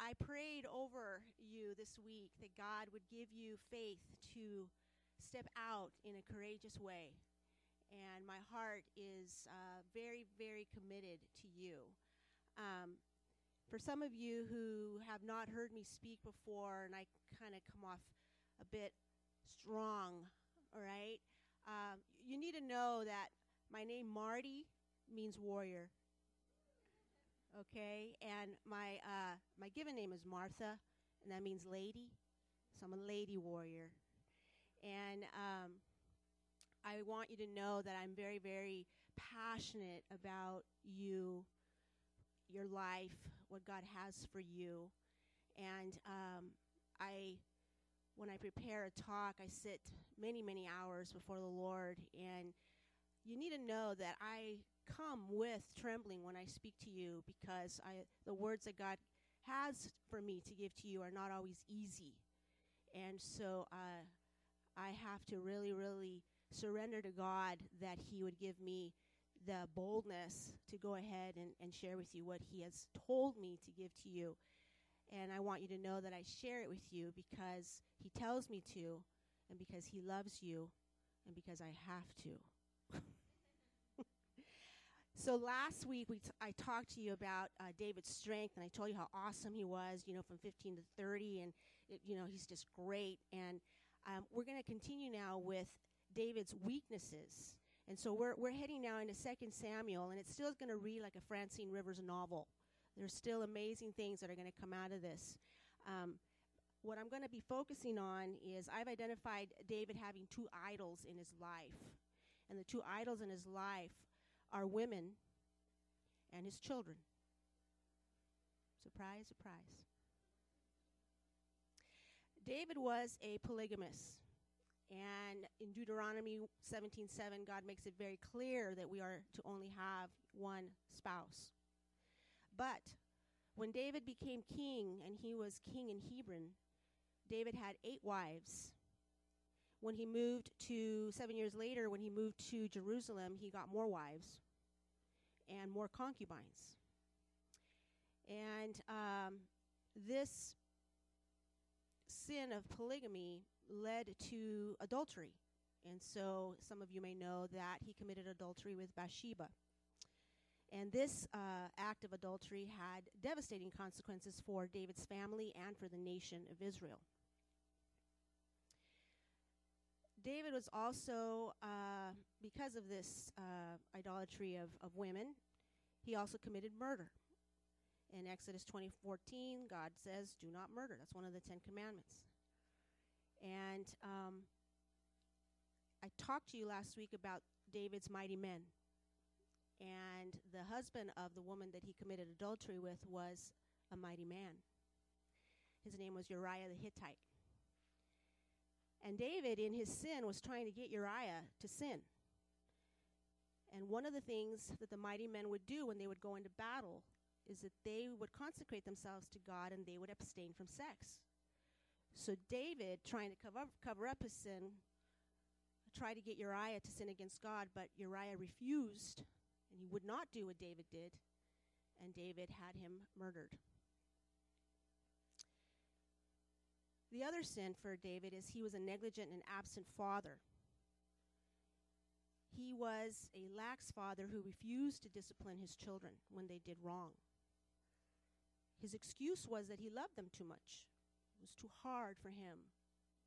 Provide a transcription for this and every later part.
I prayed over you this week that God would give you faith to step out in a courageous way. And my heart is uh, very, very committed to you. Um, for some of you who have not heard me speak before, and I kind of come off a bit strong, all right, um, you need to know that my name, Marty, means warrior. Okay, and my uh, my given name is Martha, and that means lady. So I'm a lady warrior, and um, I want you to know that I'm very, very passionate about you, your life, what God has for you, and um, I when I prepare a talk, I sit many, many hours before the Lord, and you need to know that I come with trembling when I speak to you because I, the words that God has for me to give to you are not always easy. And so uh, I have to really, really surrender to God that He would give me the boldness to go ahead and, and share with you what He has told me to give to you. And I want you to know that I share it with you because He tells me to, and because He loves you, and because I have to. So last week we t- I talked to you about uh, David's strength, and I told you how awesome he was. You know, from 15 to 30, and it, you know he's just great. And um, we're going to continue now with David's weaknesses. And so we're we're heading now into Second Samuel, and it's still going to read like a Francine Rivers novel. There's still amazing things that are going to come out of this. Um, what I'm going to be focusing on is I've identified David having two idols in his life. And the two idols in his life are women and his children. Surprise, surprise. David was a polygamist. And in Deuteronomy 17:7 God makes it very clear that we are to only have one spouse. But when David became king and he was king in Hebron, David had 8 wives when he moved to, seven years later, when he moved to Jerusalem, he got more wives and more concubines. And um, this sin of polygamy led to adultery. And so some of you may know that he committed adultery with Bathsheba. And this uh, act of adultery had devastating consequences for David's family and for the nation of Israel. David was also, uh, because of this uh, idolatry of, of women, he also committed murder. In Exodus 20:14, God says, "Do not murder." That's one of the Ten Commandments. And um, I talked to you last week about David's mighty men, and the husband of the woman that he committed adultery with was a mighty man. His name was Uriah the Hittite. And David, in his sin, was trying to get Uriah to sin. And one of the things that the mighty men would do when they would go into battle is that they would consecrate themselves to God and they would abstain from sex. So David, trying to cover, cover up his sin, tried to get Uriah to sin against God, but Uriah refused, and he would not do what David did, and David had him murdered. The other sin for David is he was a negligent and absent father. He was a lax father who refused to discipline his children when they did wrong. His excuse was that he loved them too much. It was too hard for him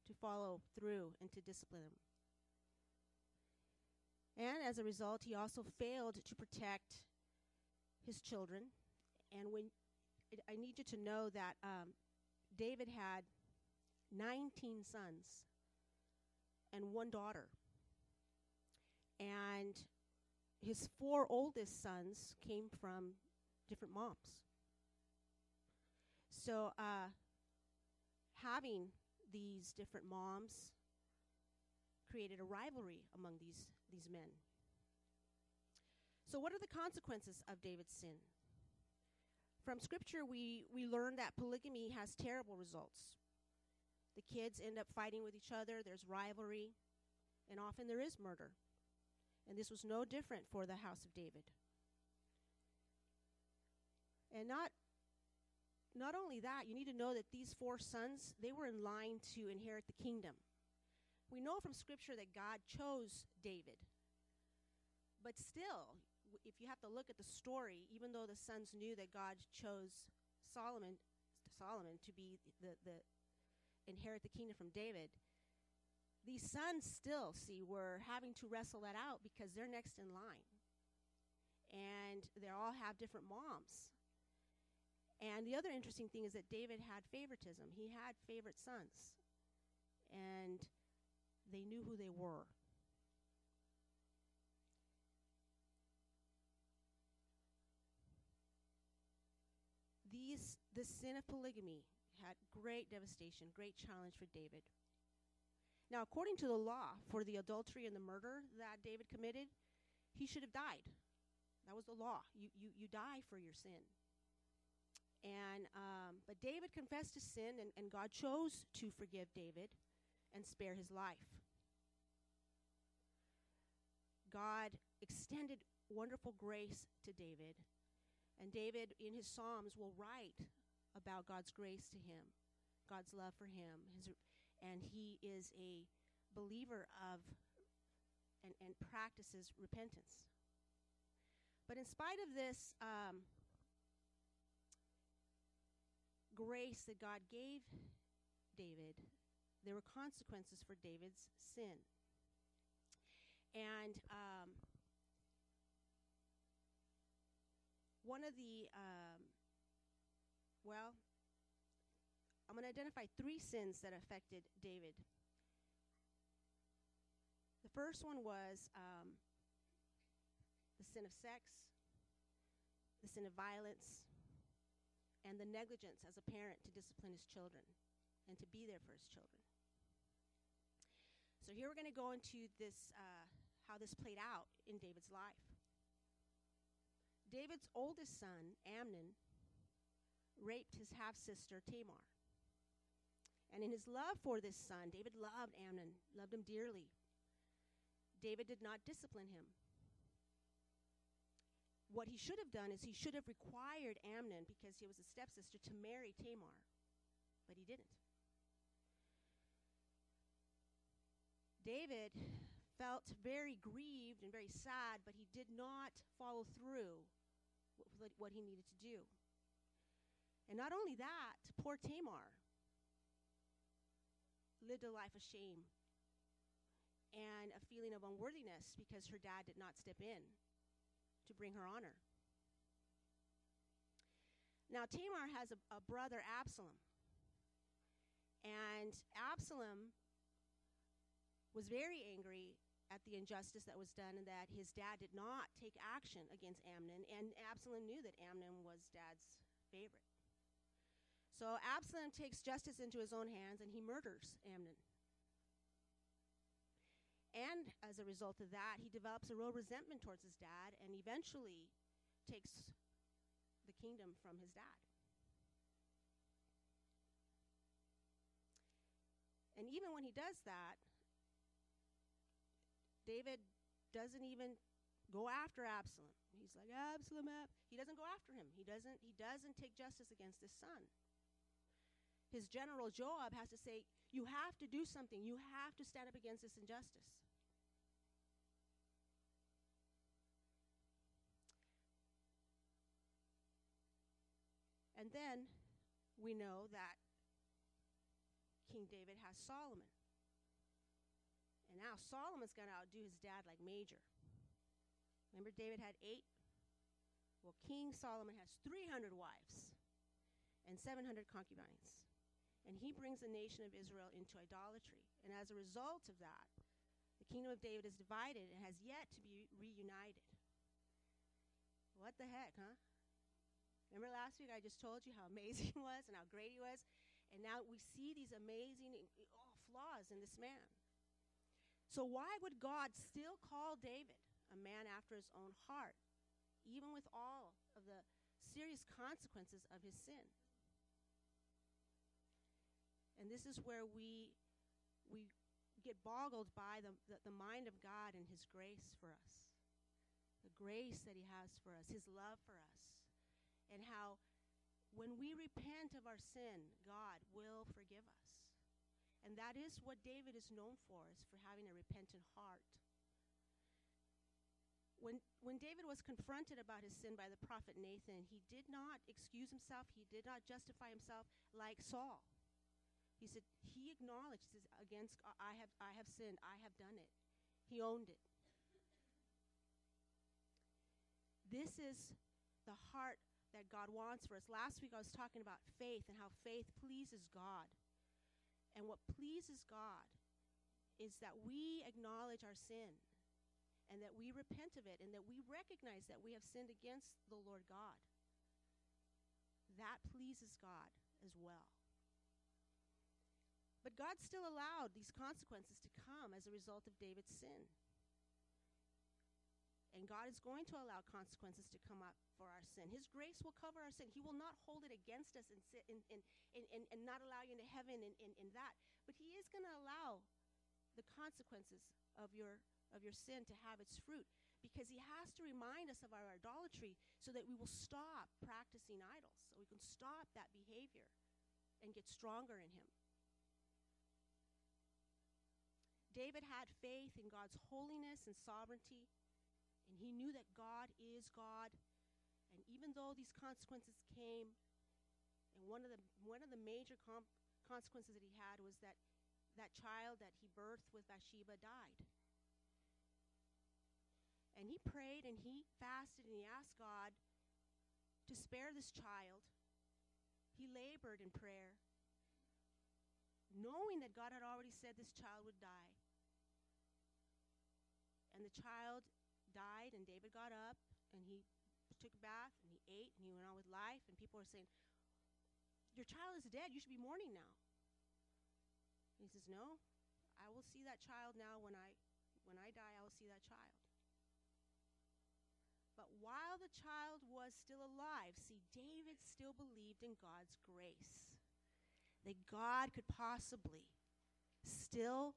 to follow through and to discipline them. And as a result, he also failed to protect his children. And when I need you to know that um, David had 19 sons and one daughter. And his four oldest sons came from different moms. So, uh, having these different moms created a rivalry among these, these men. So, what are the consequences of David's sin? From Scripture, we, we learn that polygamy has terrible results. The kids end up fighting with each other, there's rivalry, and often there is murder. And this was no different for the house of David. And not not only that, you need to know that these four sons, they were in line to inherit the kingdom. We know from Scripture that God chose David. But still, if you have to look at the story, even though the sons knew that God chose Solomon, Solomon to be the, the inherit the kingdom from David, these sons still see were having to wrestle that out because they're next in line. And they all have different moms. And the other interesting thing is that David had favoritism. He had favorite sons. And they knew who they were. These, the sin of polygamy had great devastation, great challenge for David. Now, according to the law, for the adultery and the murder that David committed, he should have died. That was the law. You, you, you die for your sin. And um, but David confessed his sin, and, and God chose to forgive David and spare his life. God extended wonderful grace to David, and David, in his psalms, will write about God's grace to him, God's love for him, his, and he is a believer of and, and practices repentance. But in spite of this. Um, grace that God gave David, there were consequences for David's sin. And um, one of the, um, well, I'm going to identify three sins that affected David. The first one was um, the sin of sex, the sin of violence, and the negligence as a parent to discipline his children and to be there for his children. So here we're going to go into this, uh, how this played out in David's life. David's oldest son, Amnon, raped his half sister, Tamar. And in his love for this son, David loved Amnon, loved him dearly. David did not discipline him what he should have done is he should have required Amnon, because he was a stepsister, to marry Tamar. But he didn't. David felt very grieved and very sad, but he did not follow through with what he needed to do. And not only that, poor Tamar lived a life of shame and a feeling of unworthiness because her dad did not step in to bring her honor. Now, Tamar has a, a brother, Absalom. And Absalom was very angry at the injustice that was done and that his dad did not take action against Amnon. And Absalom knew that Amnon was dad's favorite. So Absalom takes justice into his own hands and he murders Amnon. And as a result of that, he develops a real resentment towards his dad and eventually takes the kingdom from his dad. And even when he does that, David doesn't even go after Absalom. He's like, Absalom, Ab-. he doesn't go after him. He doesn't, he doesn't take justice against his son. His general Joab has to say, You have to do something. You have to stand up against this injustice. And then we know that King David has Solomon. And now Solomon's going to outdo his dad like major. Remember, David had eight? Well, King Solomon has 300 wives and 700 concubines. And he brings the nation of Israel into idolatry. And as a result of that, the kingdom of David is divided and has yet to be reunited. What the heck, huh? Remember last week I just told you how amazing he was and how great he was? And now we see these amazing oh, flaws in this man. So, why would God still call David a man after his own heart, even with all of the serious consequences of his sin? And this is where we, we get boggled by the, the, the mind of God and his grace for us, the grace that he has for us, his love for us and how when we repent of our sin, God will forgive us. And that is what David is known for, is for having a repentant heart. When, when David was confronted about his sin by the prophet Nathan, he did not excuse himself, he did not justify himself like Saul. He said, he acknowledged his, against, uh, I have, I have sinned, I have done it. He owned it. This is the heart that God wants for us. Last week I was talking about faith and how faith pleases God. And what pleases God is that we acknowledge our sin and that we repent of it and that we recognize that we have sinned against the Lord God. That pleases God as well. But God still allowed these consequences to come as a result of David's sin. And God is going to allow consequences to come up for our sin. His grace will cover our sin. He will not hold it against us and, sit and, not allow you into heaven and that. But He is going to allow the consequences of your, of your sin to have its fruit because He has to remind us of our idolatry so that we will stop practicing idols, so we can stop that behavior and get stronger in Him. David had faith in God's holiness and sovereignty and he knew that God is God. And even though these consequences came, and one of the, one of the major com- consequences that he had was that that child that he birthed with Bathsheba died. And he prayed and he fasted and he asked God to spare this child. He labored in prayer, knowing that God had already said this child would die. And the child died, and David got up and he took a bath and he ate and he went on with life. And people were saying, Your child is dead. You should be mourning now. And he says, No, I will see that child now when I when I die, I will see that child. But while the child was still alive, see, David still believed in God's grace. That God could possibly still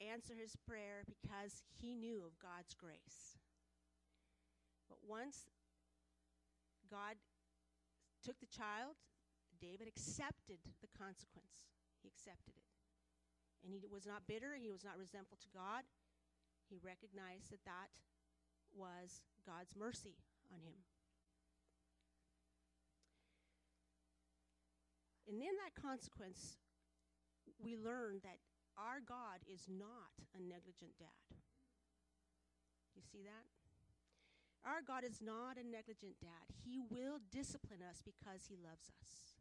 answer his prayer because he knew of God's grace. But once God took the child, David accepted the consequence. He accepted it. And he was not bitter, he was not resentful to God. He recognized that that was God's mercy on him. And in that consequence, we learn that our God is not a negligent dad. You see that? Our God is not a negligent dad. He will discipline us because he loves us.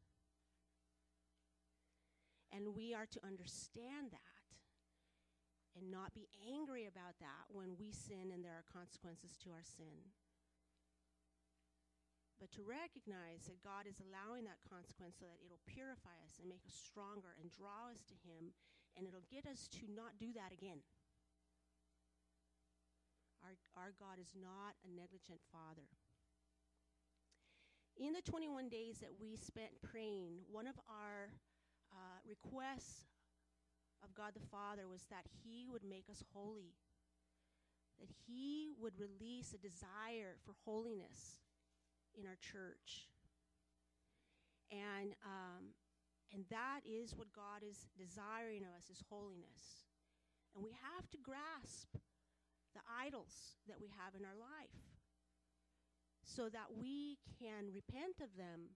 And we are to understand that and not be angry about that when we sin and there are consequences to our sin but to recognize that God is allowing that consequence so that it'll purify us and make us stronger and draw us to Him, and it'll get us to not do that again. Our, our God is not a negligent Father. In the 21 days that we spent praying, one of our uh, requests of God the Father was that He would make us holy, that He would release a desire for holiness in our church. And, um, and that is what God is desiring of us is holiness. And we have to grasp the idols that we have in our life so that we can repent of them,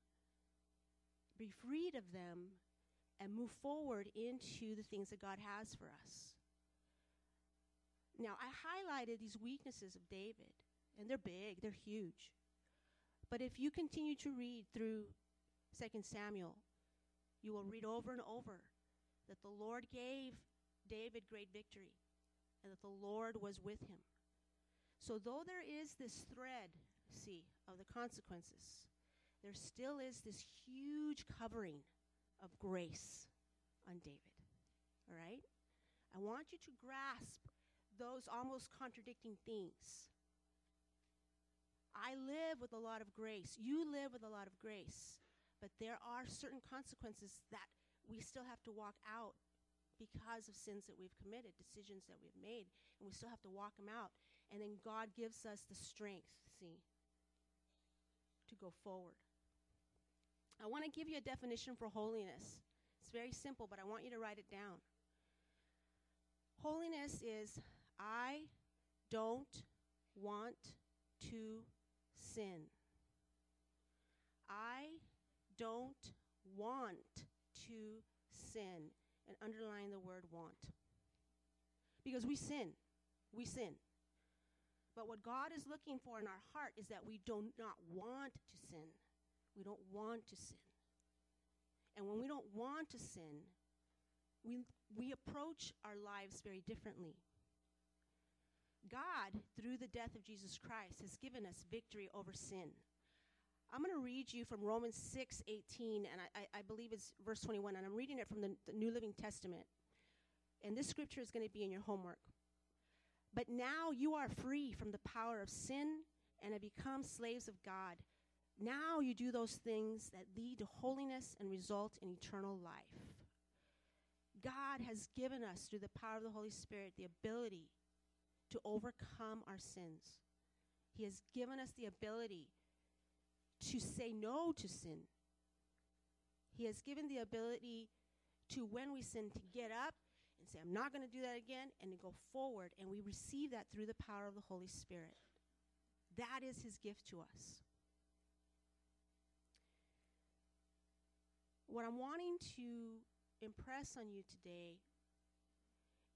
be freed of them, and move forward into the things that God has for us. Now, I highlighted these weaknesses of David, and they're big, they're huge. But if you continue to read through 2 Samuel, you will read over and over that the Lord gave David great victory and that the Lord was with him. So, though there is this thread, see, of the consequences, there still is this huge covering of grace on David. All right? I want you to grasp those almost contradicting things. I live with a lot of grace. You live with a lot of grace. But there are certain consequences that we still have to walk out because of sins that we've committed, decisions that we've made, and we still have to walk them out. And then God gives us the strength, see? to go forward. I want to give you a definition for holiness. It's very simple, but I want you to write it down. Holiness is I don't want to sin. I don't want to sin. And underline the word want. Because we sin. We sin. But what God is looking for in our heart is that we do not want to sin. We don't want to sin. And when we don't want to sin, we, we approach our lives very differently. God, through the death of Jesus Christ, has given us victory over sin. I'm going to read you from Romans 6 18, and I, I, believe it's verse 21, and I'm reading it from the, the New Living Testament. And this scripture is going to be in your homework. But now you are free from the power of sin and have become slaves of God. Now you do those things that lead to holiness and result in eternal life. God has given us, through the power of the Holy Spirit, the ability to overcome our sins. He has given us the ability to say no to sin. He has given the ability to, when we sin, to get up and say, I'm not going to do that again, and to go forward. And we receive that through the power of the Holy Spirit. That is his gift to us. What I'm wanting to impress on you today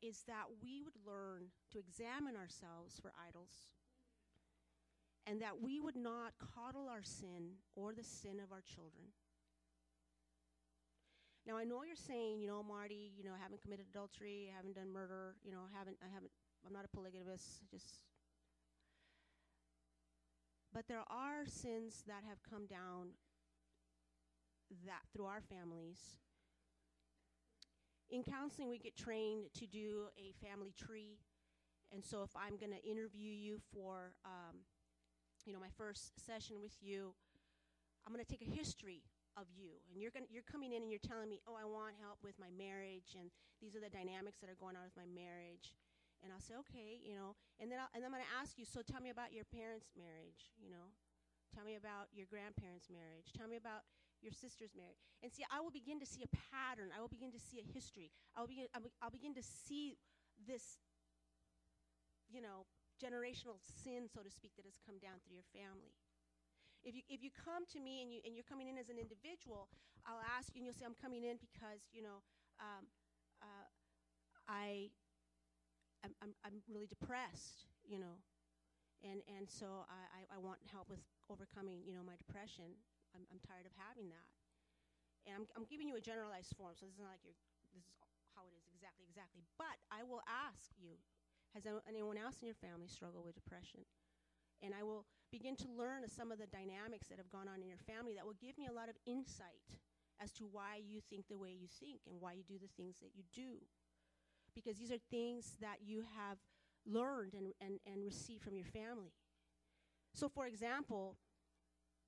is that we would learn to examine ourselves for idols and that we would not coddle our sin or the sin of our children. Now I know you're saying, you know, Marty, you know, I haven't committed adultery, I haven't done murder, you know, I haven't I haven't I'm not a polygamist, just but there are sins that have come down that through our families. In counseling, we get trained to do a family tree. And so, if I'm going to interview you for, um, you know, my first session with you, I'm going to take a history of you, and you're gonna, you're coming in and you're telling me, oh, I want help with my marriage, and these are the dynamics that are going on with my marriage. And I'll say, okay, you know, and then I'll, and then I'm going to ask you, so tell me about your parents' marriage, you know, tell me about your grandparents' marriage, tell me about your sister's marriage. And see, I will begin to see a pattern. I will begin to see a history. I will begin, I'll begin to see this, you know, generational sin, so to speak, that has come down through your family. If you, if you come to me and, you, and you're coming in as an individual, I'll ask you and you'll say, I'm coming in because, you know, um, uh, I, I'm, I'm, really depressed, you know, and, and so I, I, I want help with overcoming, you know, my depression. I'm, I'm tired of having that. And I'm, I'm giving you a generalized form, so this is not like you're, this is how it is exactly, exactly. But I will ask you, has anyone else in your family struggled with depression? And I will begin to learn some of the dynamics that have gone on in your family that will give me a lot of insight as to why you think the way you think and why you do the things that you do. Because these are things that you have learned and, and, and received from your family. So, for example,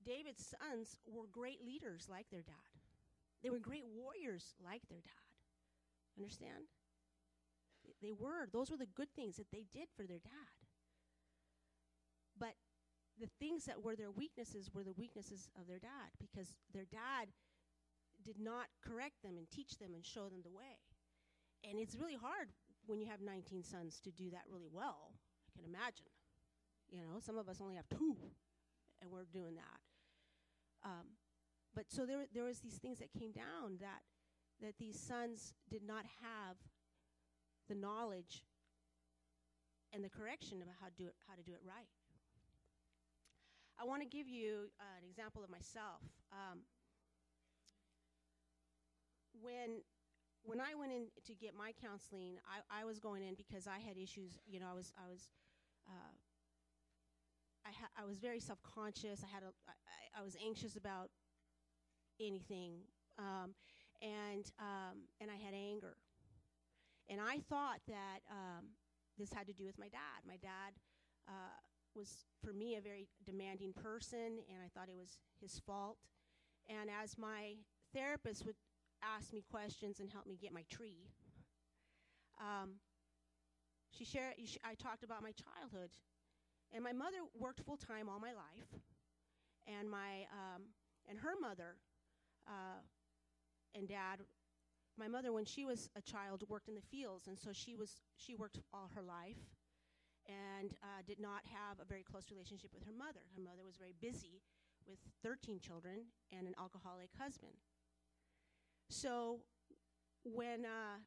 David's sons were great leaders like their dad. They were great warriors like their dad. Understand? They were. Those were the good things that they did for their dad. But the things that were their weaknesses were the weaknesses of their dad because their dad did not correct them and teach them and show them the way. And it's really hard when you have 19 sons to do that really well. I can imagine. You know, some of us only have two, and we're doing that. Um, but so there, there was these things that came down that that these sons did not have the knowledge and the correction about how to do it, how to do it right. I want to give you uh, an example of myself. Um, when when I went in to get my counseling, I, I was going in because I had issues. You know, I was I was uh, I, ha- I was very self conscious. I had a, I, I was anxious about anything, um, and um, and I had anger, and I thought that um, this had to do with my dad. My dad uh, was, for me, a very demanding person, and I thought it was his fault. And as my therapist would ask me questions and help me get my tree, um, she shared. I talked about my childhood and my mother worked full time all my life. and my um, and her mother uh, and dad. My mother, when she was a child, worked in the fields, and so she was she worked all her life, and uh, did not have a very close relationship with her mother. Her mother was very busy with 13 children and an alcoholic husband. So when uh,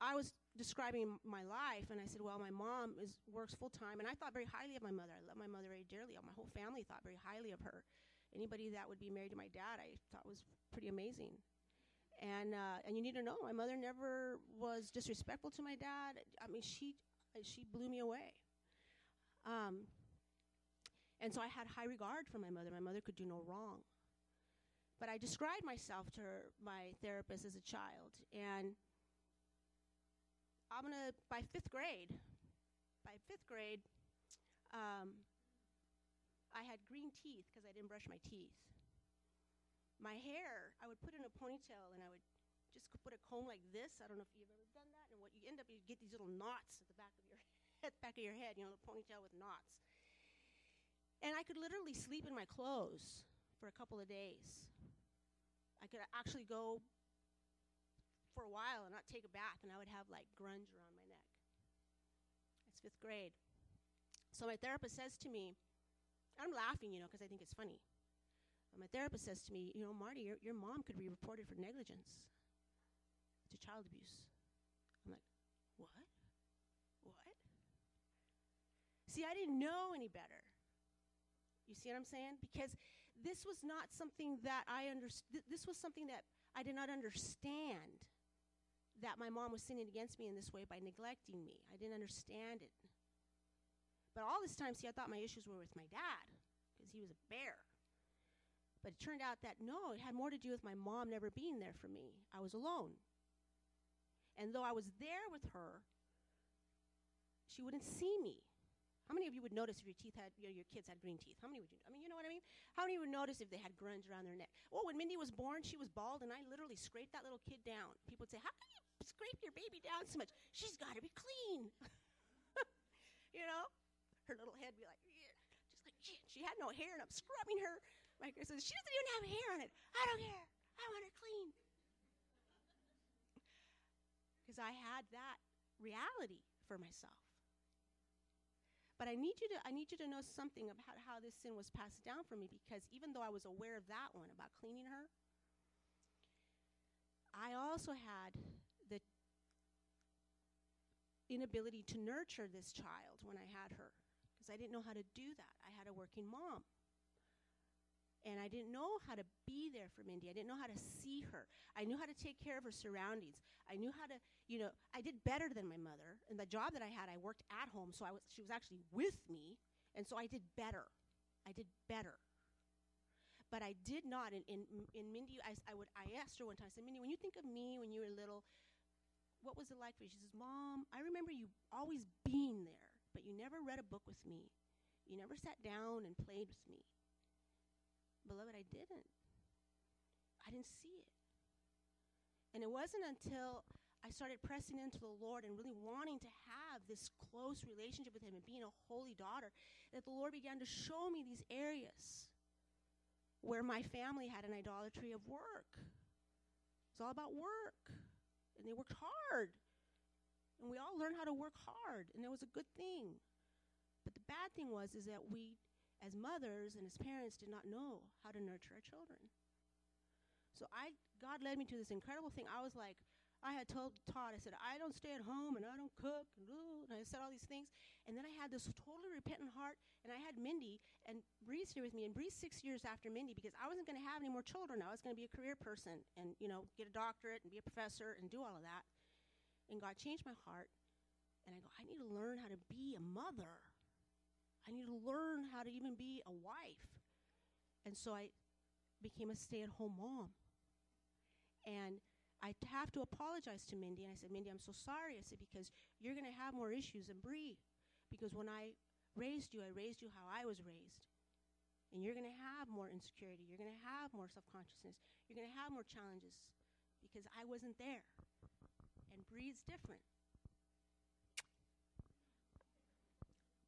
I was describing my life, and I said, "Well, my mom is works full time," and I thought very highly of my mother. I love my mother very dearly. My whole family thought very highly of her. Anybody that would be married to my dad, I thought was pretty amazing. And uh, and you need to know, my mother never was disrespectful to my dad. I mean, she she blew me away. Um, and so I had high regard for my mother. My mother could do no wrong. But I described myself to her, my therapist as a child, and I'm gonna by fifth grade. By fifth grade, um, I had green teeth because I didn't brush my teeth. My hair, I would put in a ponytail and I would just put a comb like this. I don't know if you've ever done that. And what you end up, you get these little knots at the back of your head, back of your head. You know, the ponytail with knots. And I could literally sleep in my clothes for a couple of days. I could actually go for a while and not take a bath, and I would have like grunge around my neck. It's fifth grade. So my therapist says to me, I'm laughing, you know, because I think it's funny. But my therapist says to me, you know, Marty, your, your mom could be reported for negligence to child abuse. I'm like, what? What? See, I didn't know any better. You see what I'm saying? Because this was not something that I understood. This was something that I did not understand that my mom was sinning against me in this way by neglecting me. I didn't understand it. But all this time, see, I thought my issues were with my dad because he was a bear. But it turned out that no, it had more to do with my mom never being there for me. I was alone. And though I was there with her, she wouldn't see me. How many of you would notice if your teeth had, you know, your kids had green teeth? How many would you? I mean, you know what I mean. How many would notice if they had grunge around their neck? Oh, when Mindy was born, she was bald, and I literally scraped that little kid down. People would say, "How can you scrape your baby down so much? She's got to be clean." you know, her little head be like, yeah, just like shit. She had no hair, and I'm scrubbing her. My says she doesn't even have hair on it. I don't care. I want her clean. Because I had that reality for myself. But I need you to I need you to know something about how this sin was passed down for me because even though I was aware of that one about cleaning her, I also had the inability to nurture this child when I had her because I didn't know how to do that. I had a working mom. And I didn't know how to be there for Mindy. I didn't know how to see her. I knew how to take care of her surroundings. I knew how to, you know, I did better than my mother. And the job that I had, I worked at home, so I was, she was actually with me. And so I did better. I did better. But I did not. In, in, in Mindy, I, I, would, I asked her one time, I said, Mindy, when you think of me when you were little, what was it like for you? She says, Mom, I remember you always being there, but you never read a book with me. You never sat down and played with me. Beloved, I didn't. I didn't see it. And it wasn't until I started pressing into the Lord and really wanting to have this close relationship with Him and being a holy daughter that the Lord began to show me these areas where my family had an idolatry of work. It's all about work. And they worked hard. And we all learned how to work hard, and it was a good thing. But the bad thing was is that we as mothers and as parents did not know how to nurture our children. So I God led me to this incredible thing. I was like, I had told Todd, I said, I don't stay at home and I don't cook and, and I said all these things. And then I had this totally repentant heart and I had Mindy and Bree's here with me and Bree's six years after Mindy because I wasn't gonna have any more children. I was gonna be a career person and, you know, get a doctorate and be a professor and do all of that. And God changed my heart and I go, I need to learn how to be a mother. I need to learn how to even be a wife. And so I became a stay at home mom. And I have to apologize to Mindy. And I said, Mindy, I'm so sorry. I said, because you're going to have more issues than Bree. Because when I raised you, I raised you how I was raised. And you're going to have more insecurity. You're going to have more self consciousness. You're going to have more challenges because I wasn't there. And Bree's different.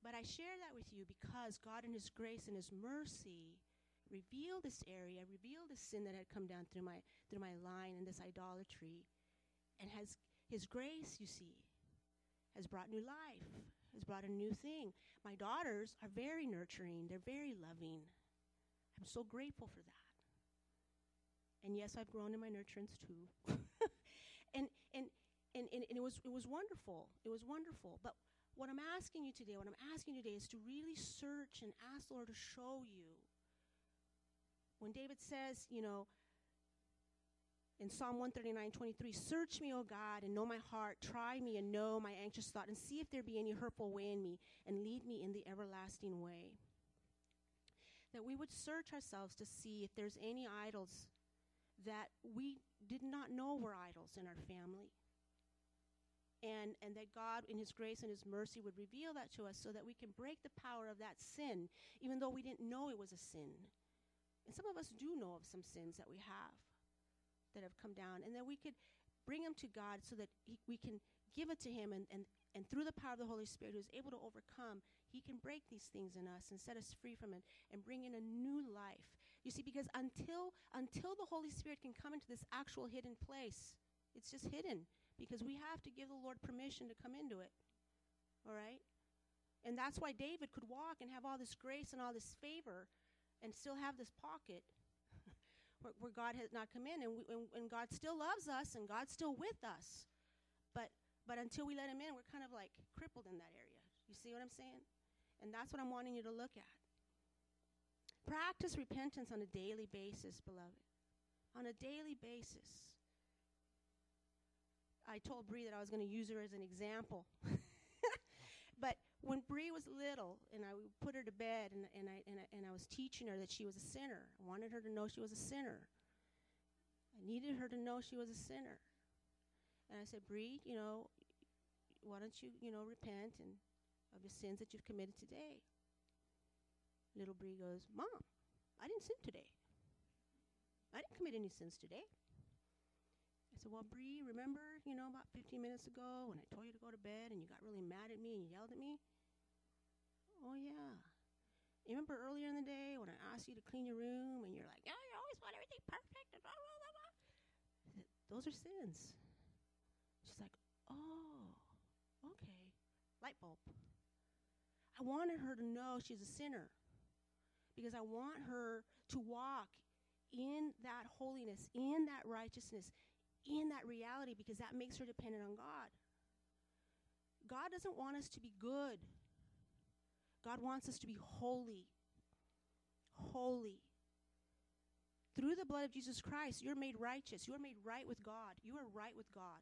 But I share that with you because God, in His grace and His mercy, revealed this area, revealed this sin that had come down through my through my line and this idolatry. And has his grace, you see, has brought new life, has brought a new thing. My daughters are very nurturing, they're very loving. I'm so grateful for that. And yes, I've grown in my nurturance too. and, and, and, and it, was, it was wonderful. It was wonderful. But what I'm asking you today, what I'm asking you today is to really search and ask the Lord to show you. When David says, you know, in Psalm 139, 23, search me, O God, and know my heart. Try me and know my anxious thought, and see if there be any hurtful way in me, and lead me in the everlasting way. That we would search ourselves to see if there's any idols that we did not know were idols in our family. And, and that God, in His grace and His mercy, would reveal that to us so that we can break the power of that sin, even though we didn't know it was a sin. And some of us do know of some sins that we have that have come down, and that we could bring them to God so that he, we can give it to Him, and, and, and through the power of the Holy Spirit, who is able to overcome, He can break these things in us and set us free from it and bring in a new life. You see, because until until the Holy Spirit can come into this actual hidden place, it's just hidden because we have to give the Lord permission to come into it. All right? And that's why David could walk and have all this grace and all this favor and still have this pocket where, where, God has not come in and, we, and, and God still loves us and God's still with us. But but until we let him in, we're kind of like crippled in that area. You see what I'm saying? And that's what I'm wanting you to look at. Practice repentance on a daily basis, beloved. On a daily basis. I told Bree that I was going to use her as an example. but when Bree was little and I put her to bed and, and, I, and, I, and I was teaching her that she was a sinner, I wanted her to know she was a sinner. I needed her to know she was a sinner. And I said, Bree, you know, why don't you, you know, repent and of the sins that you've committed today? Little Bree goes, Mom, I didn't sin today. I didn't commit any sins today. I said, Well, Bree, remember, you know, about 15 minutes ago when I told you to go to bed and you got really mad at me and you yelled at me? Oh, yeah. You remember earlier in the day when I asked you to clean your room and you're like, Oh, you always want everything perfect and blah, blah, blah, blah. Said, Those are sins. She's like, Oh, okay. Light bulb. I wanted her to know she's a sinner because I want her to walk in that holiness, in that righteousness, in that reality because that makes her dependent on God. God doesn't want us to be good. God wants us to be holy. Holy. Through the blood of Jesus Christ, you're made righteous. You are made right with God. You are right with God.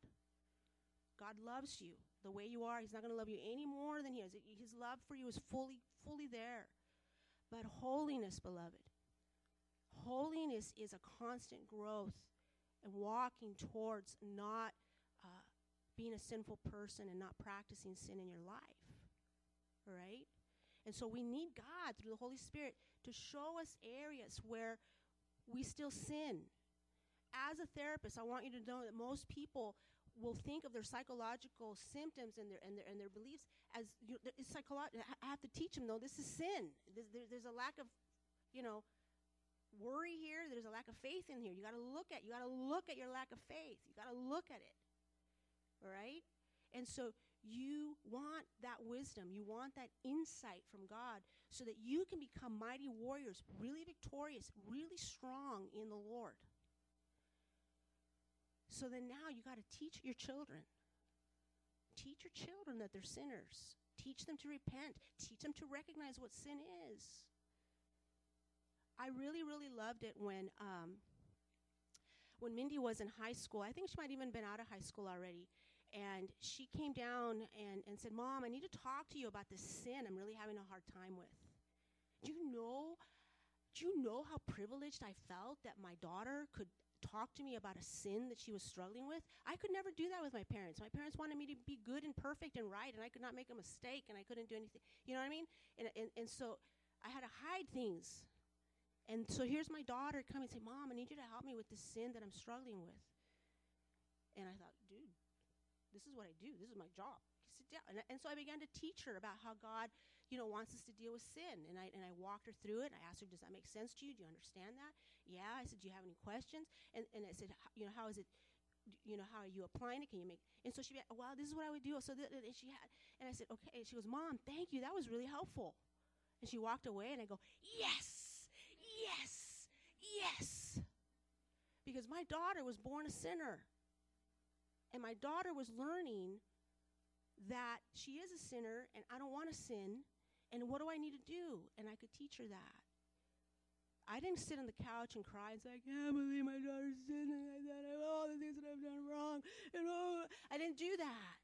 God loves you the way you are. He's not going to love you any more than He is. His love for you is fully, fully there. But holiness, beloved, holiness is a constant growth and walking towards not uh, being a sinful person and not practicing sin in your life. Right? And so we need God through the Holy Spirit to show us areas where we still sin. As a therapist, I want you to know that most people will think of their psychological symptoms and their and their and their beliefs as you know, it's psychological. I have to teach them though this is sin. There's, there's a lack of, you know, worry here. There's a lack of faith in here. You got to look at you got to look at your lack of faith. You got to look at it. All right, and so you want that wisdom. You want that insight from God so that you can become mighty warriors, really victorious, really strong in the Lord. So then now you got to teach your children. Teach your children that they're sinners. Teach them to repent. Teach them to recognize what sin is. I really, really loved it when um, when Mindy was in high school. I think she might even been out of high school already. And she came down and, and said, Mom, I need to talk to you about this sin I'm really having a hard time with. Do you know do you know how privileged I felt that my daughter could talk to me about a sin that she was struggling with. I could never do that with my parents. My parents wanted me to be good and perfect and right, and I could not make a mistake, and I couldn't do anything. You know what I mean? And, and, and so I had to hide things. And so here's my daughter coming and say, Mom, I need you to help me with this sin that I'm struggling with. And I thought, dude, this is what I do. This is my job. Sit down. And, and so I began to teach her about how God you know, wants us to deal with sin. And I, and I walked her through it. I asked her, Does that make sense to you? Do you understand that? Yeah. I said, Do you have any questions? And, and I said, You know, how is it? You know, how are you applying it? Can you make? And so she, be, well, this is what I would do. So th- and she had, and I said, okay. And she goes, Mom, thank you. That was really helpful. And she walked away, and I go, yes, yes. Because my daughter was born a sinner. And my daughter was learning that she is a sinner and I don't want to sin. And what do I need to do? And I could teach her that. I didn't sit on the couch and cry and say, I can't believe my daughter's sinning. I thought of all the things that I've done wrong. And oh, I didn't do that.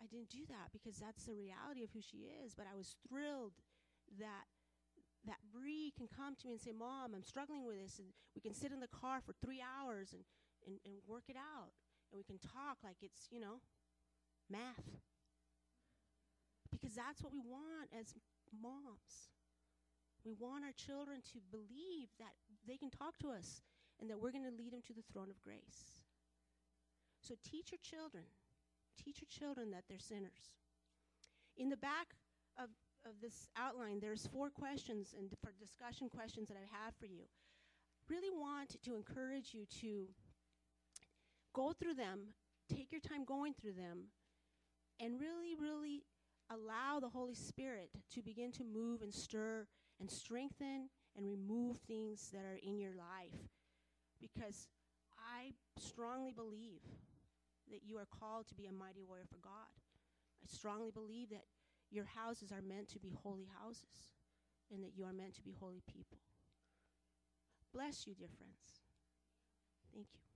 I didn't do that because that's the reality of who she is. But I was thrilled that that Bree can come to me and say, Mom, I'm struggling with this. And we can sit in the car for three hours and, and, and work it out. And we can talk like it's, you know, math. Because that's what we want as moms. We want our children to believe that they can talk to us and that we're going to lead them to the throne of grace. So teach your children teach your children that they're sinners. In the back of, of this outline, there's four questions and for discussion questions that I have for you. Really want to encourage you to go through them, take your time going through them, and really, really allow the Holy Spirit to begin to move and stir and strengthen and remove things that are in your life. Because I strongly believe that you are called to be a mighty warrior for God. I strongly believe that your houses are meant to be holy houses and that you are meant to be holy people. Bless you, dear friends. Thank you.